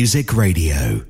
Music Radio.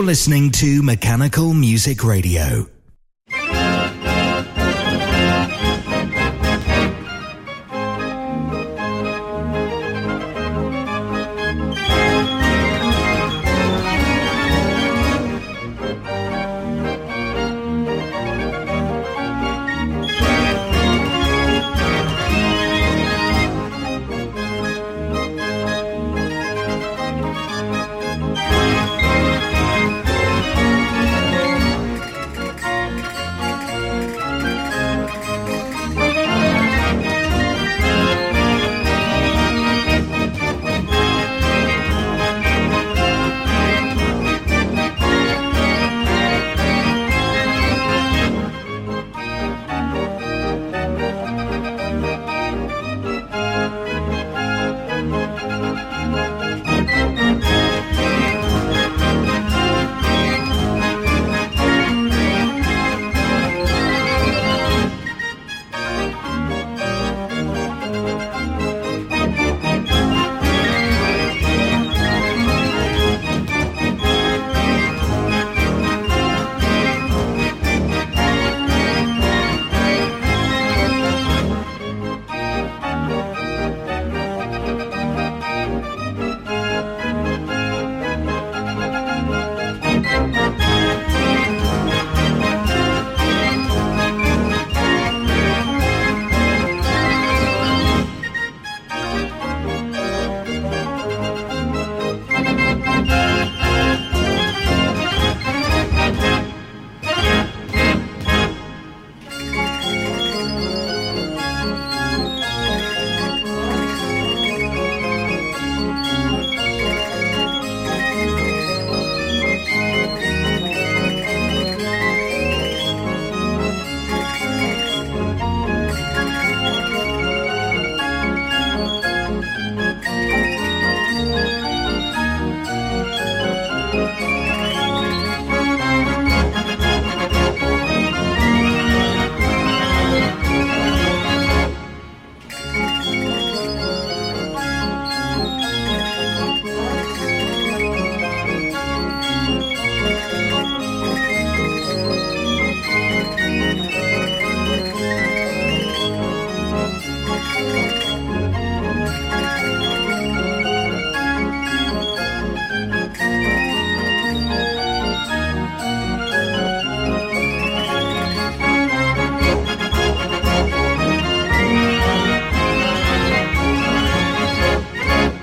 You're listening to Mechanical Music Radio.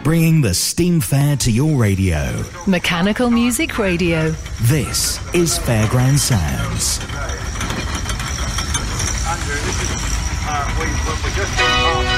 Bringing the steam fair to your radio. Mechanical Music Radio. This is Fairground Sounds. Andrew, this is, uh, we, we just Mechanical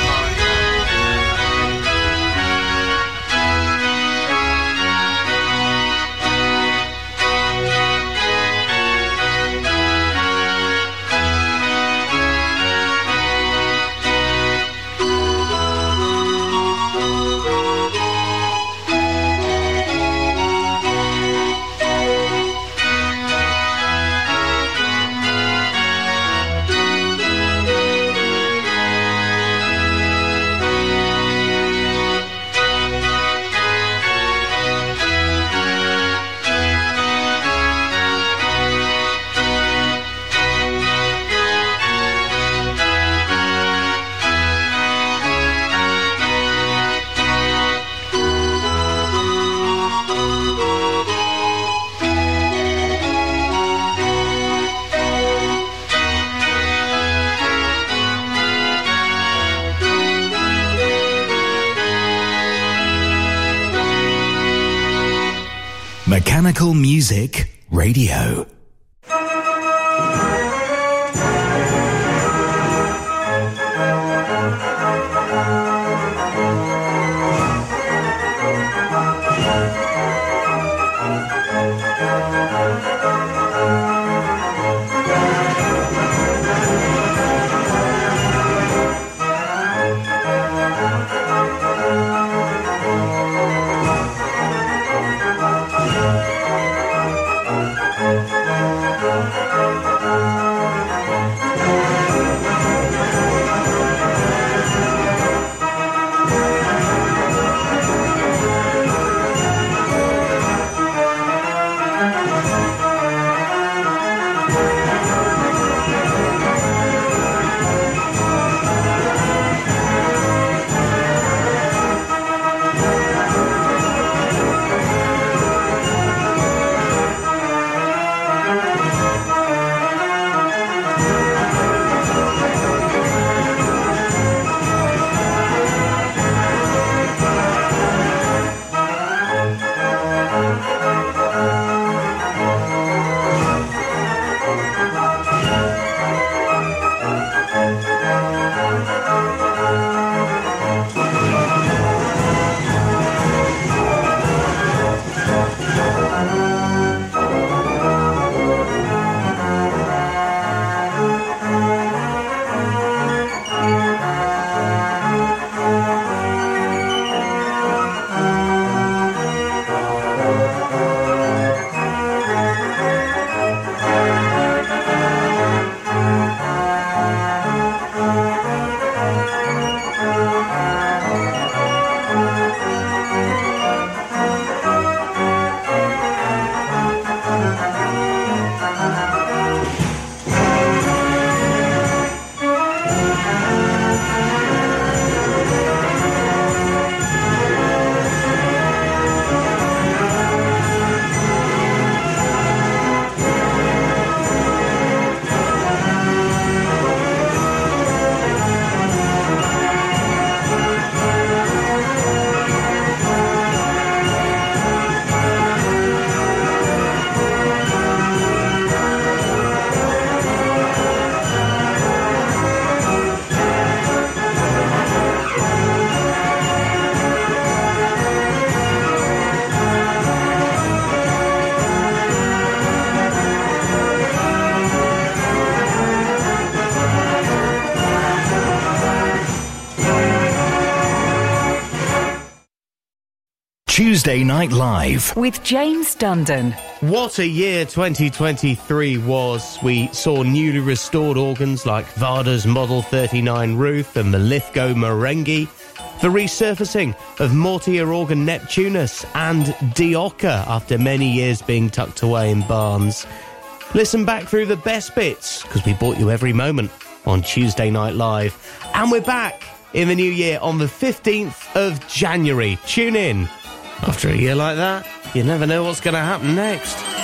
Music Radio. Tuesday Night Live. with James Dundon. What a year 2023 was. We saw newly restored organs like Varda's Model 39 Ruth and the Lithgow Marenghi, the resurfacing of Mortier organ Neptunus and Dioca after many years being tucked away in barns. Listen back through the best bits because we brought you every moment on Tuesday Night Live. And we're back in the new year on the 15th of January. Tune in. After a year like that, you never know what's going to happen next.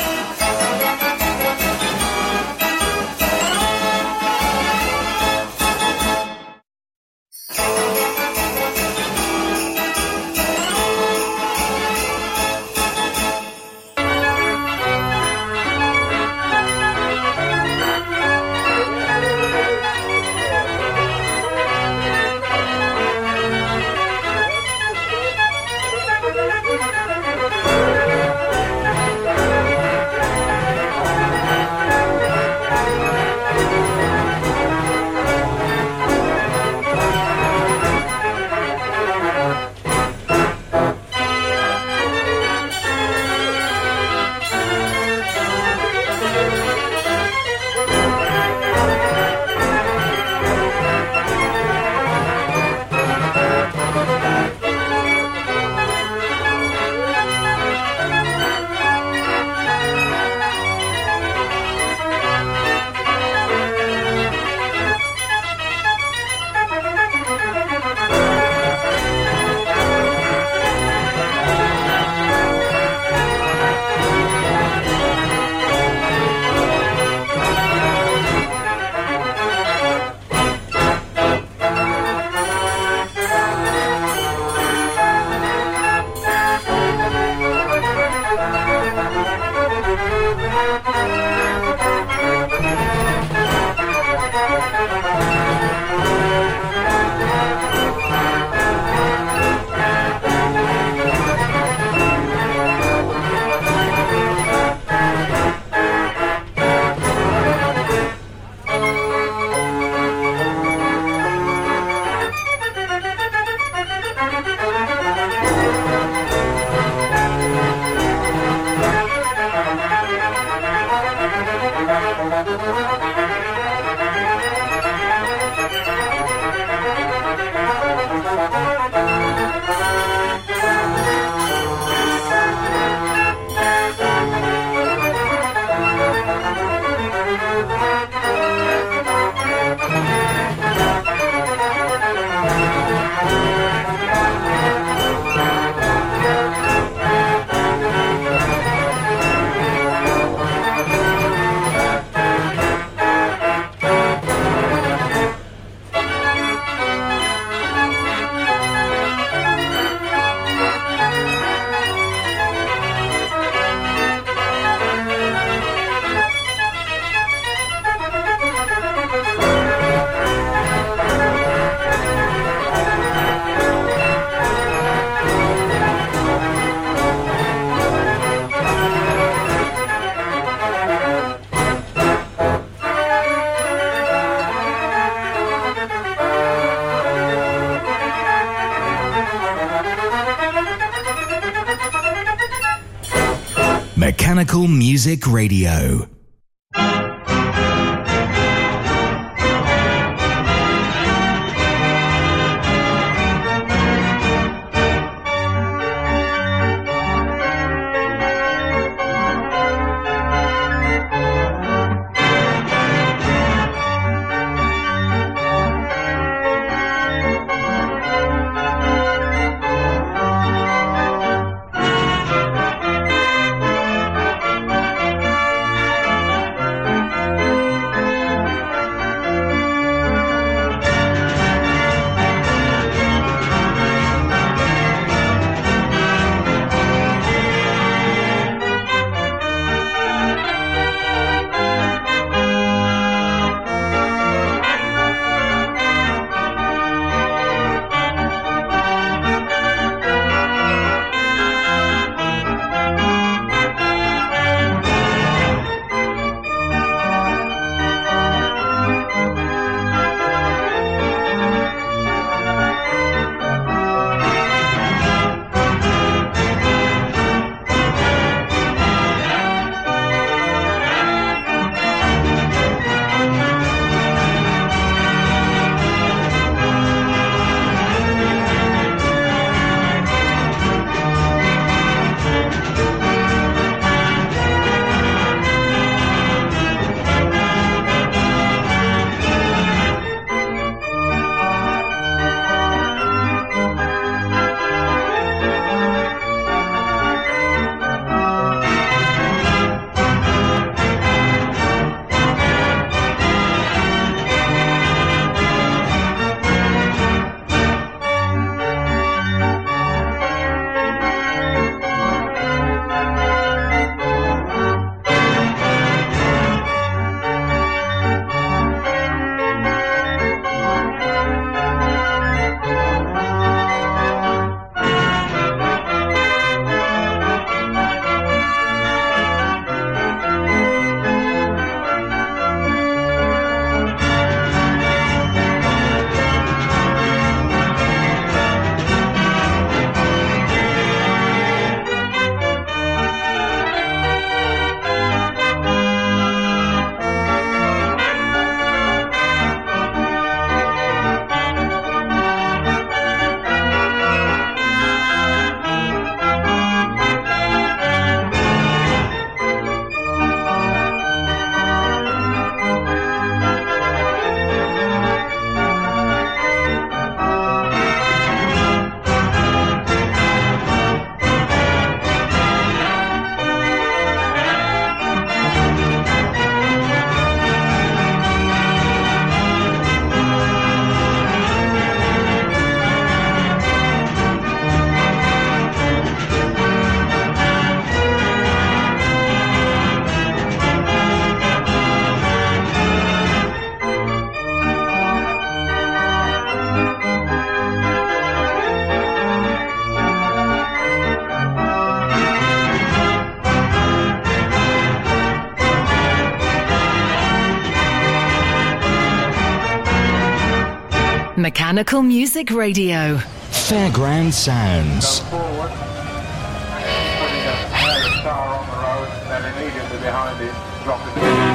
Music Radio. Mechanical Music Radio. Fairground Sounds. Go forward, putting a car on the road, and then immediately behind it, dropping.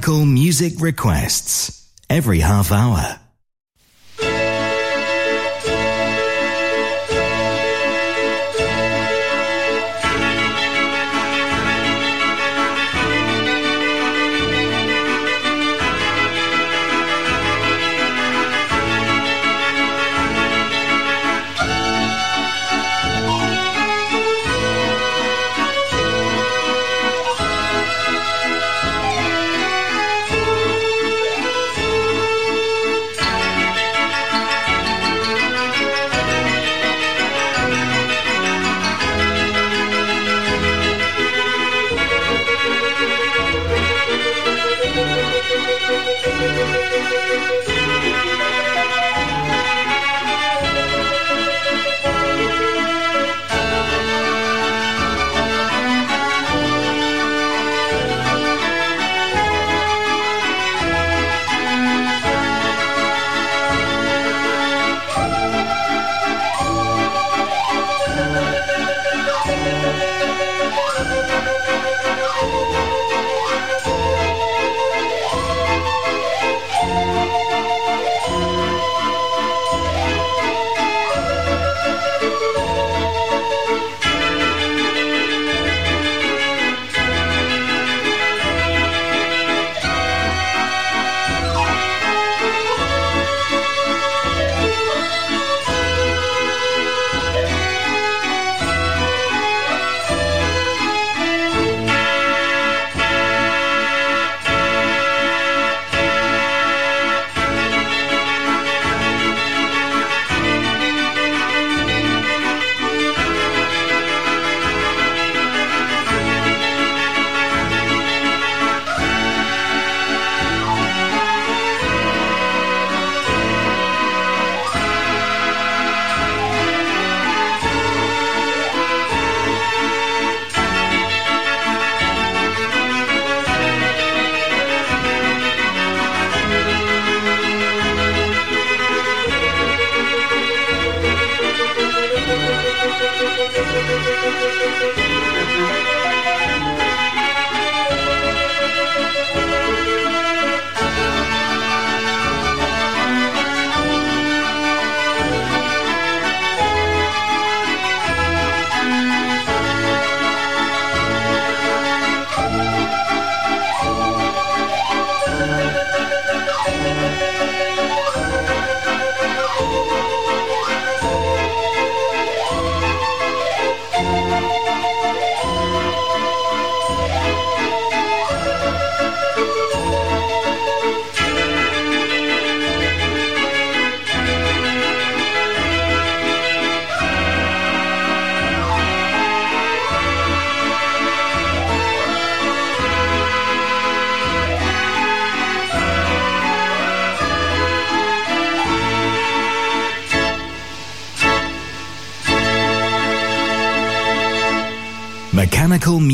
Mechanical music requests every half hour.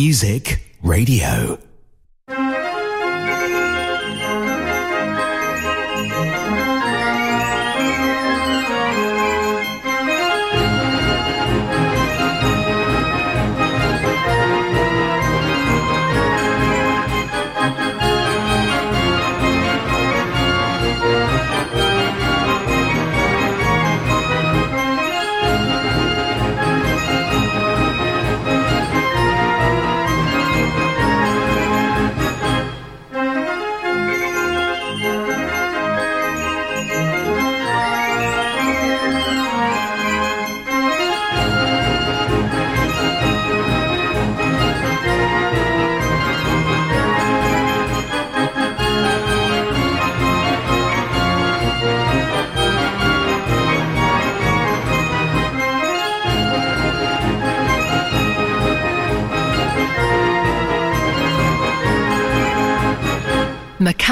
Music Radio.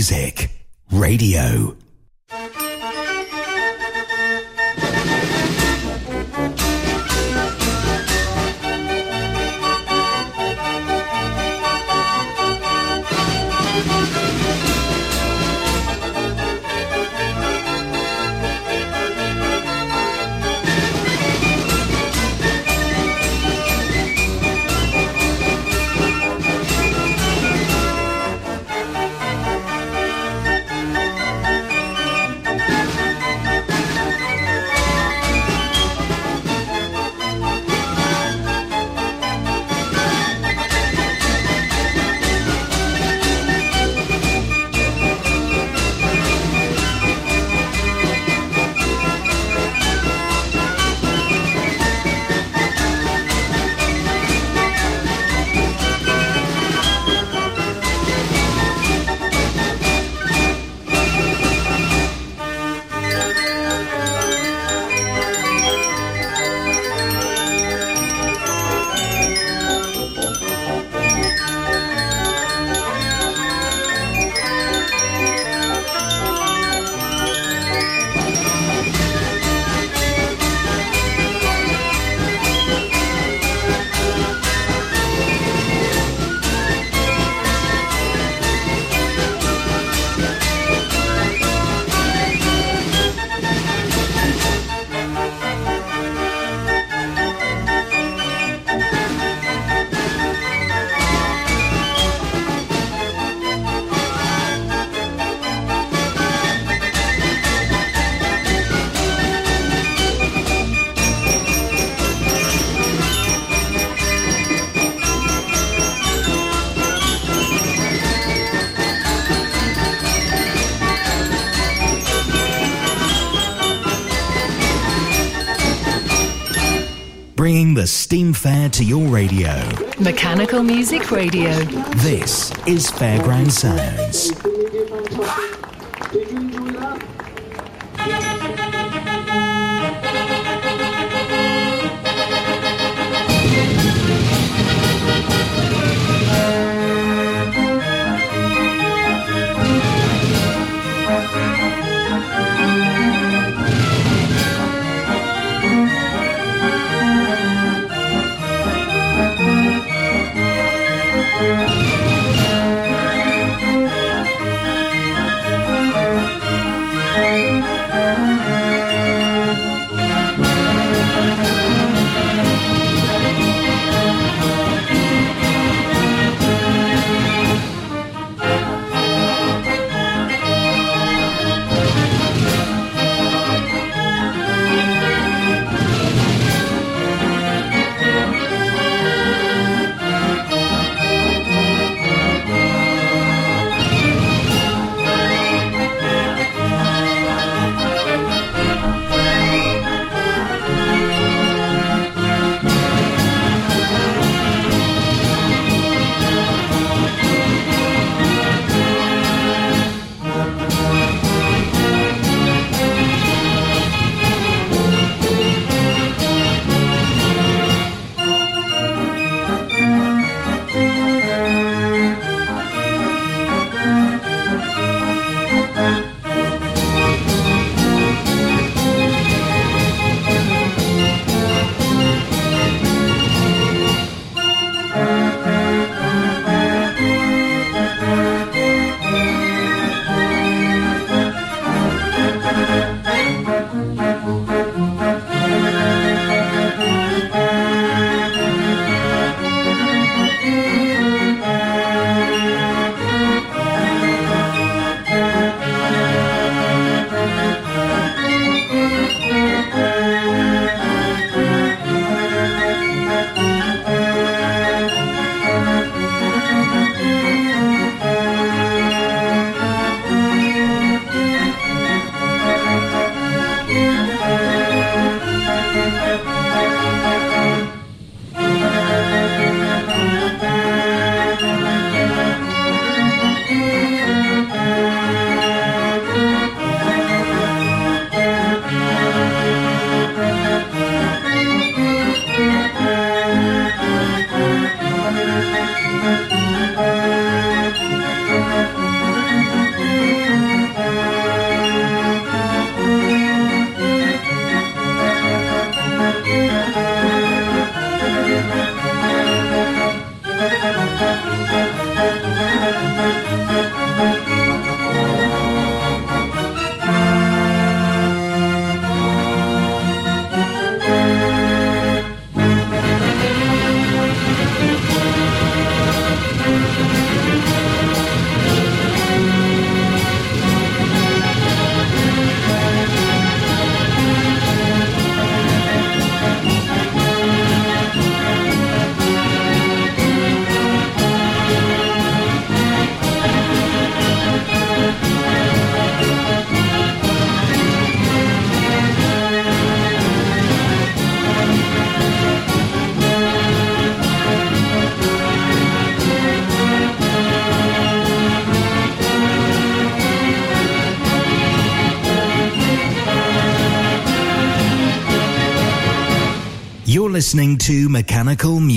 Music Radio. Steam fair to your radio. Mechanical Music Radio. This is Fairground Sounds.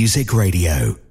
Music Radio.